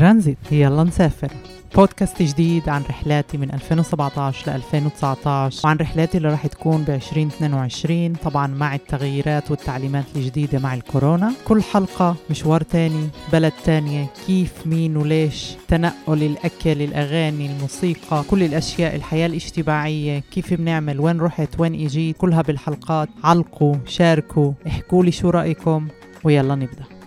ترانزيت يلا نسافر بودكاست جديد عن رحلاتي من 2017 ل 2019 وعن رحلاتي اللي راح تكون ب 2022 طبعا مع التغييرات والتعليمات الجديدة مع الكورونا. كل حلقة مشوار تاني بلد تانية كيف مين وليش تنقل الأكل الأغاني الموسيقى كل الأشياء الحياة الاجتماعية كيف بنعمل وين رحت وين إجيت كلها بالحلقات. علقوا شاركوا احكوا لي شو رأيكم ويلا نبدأ.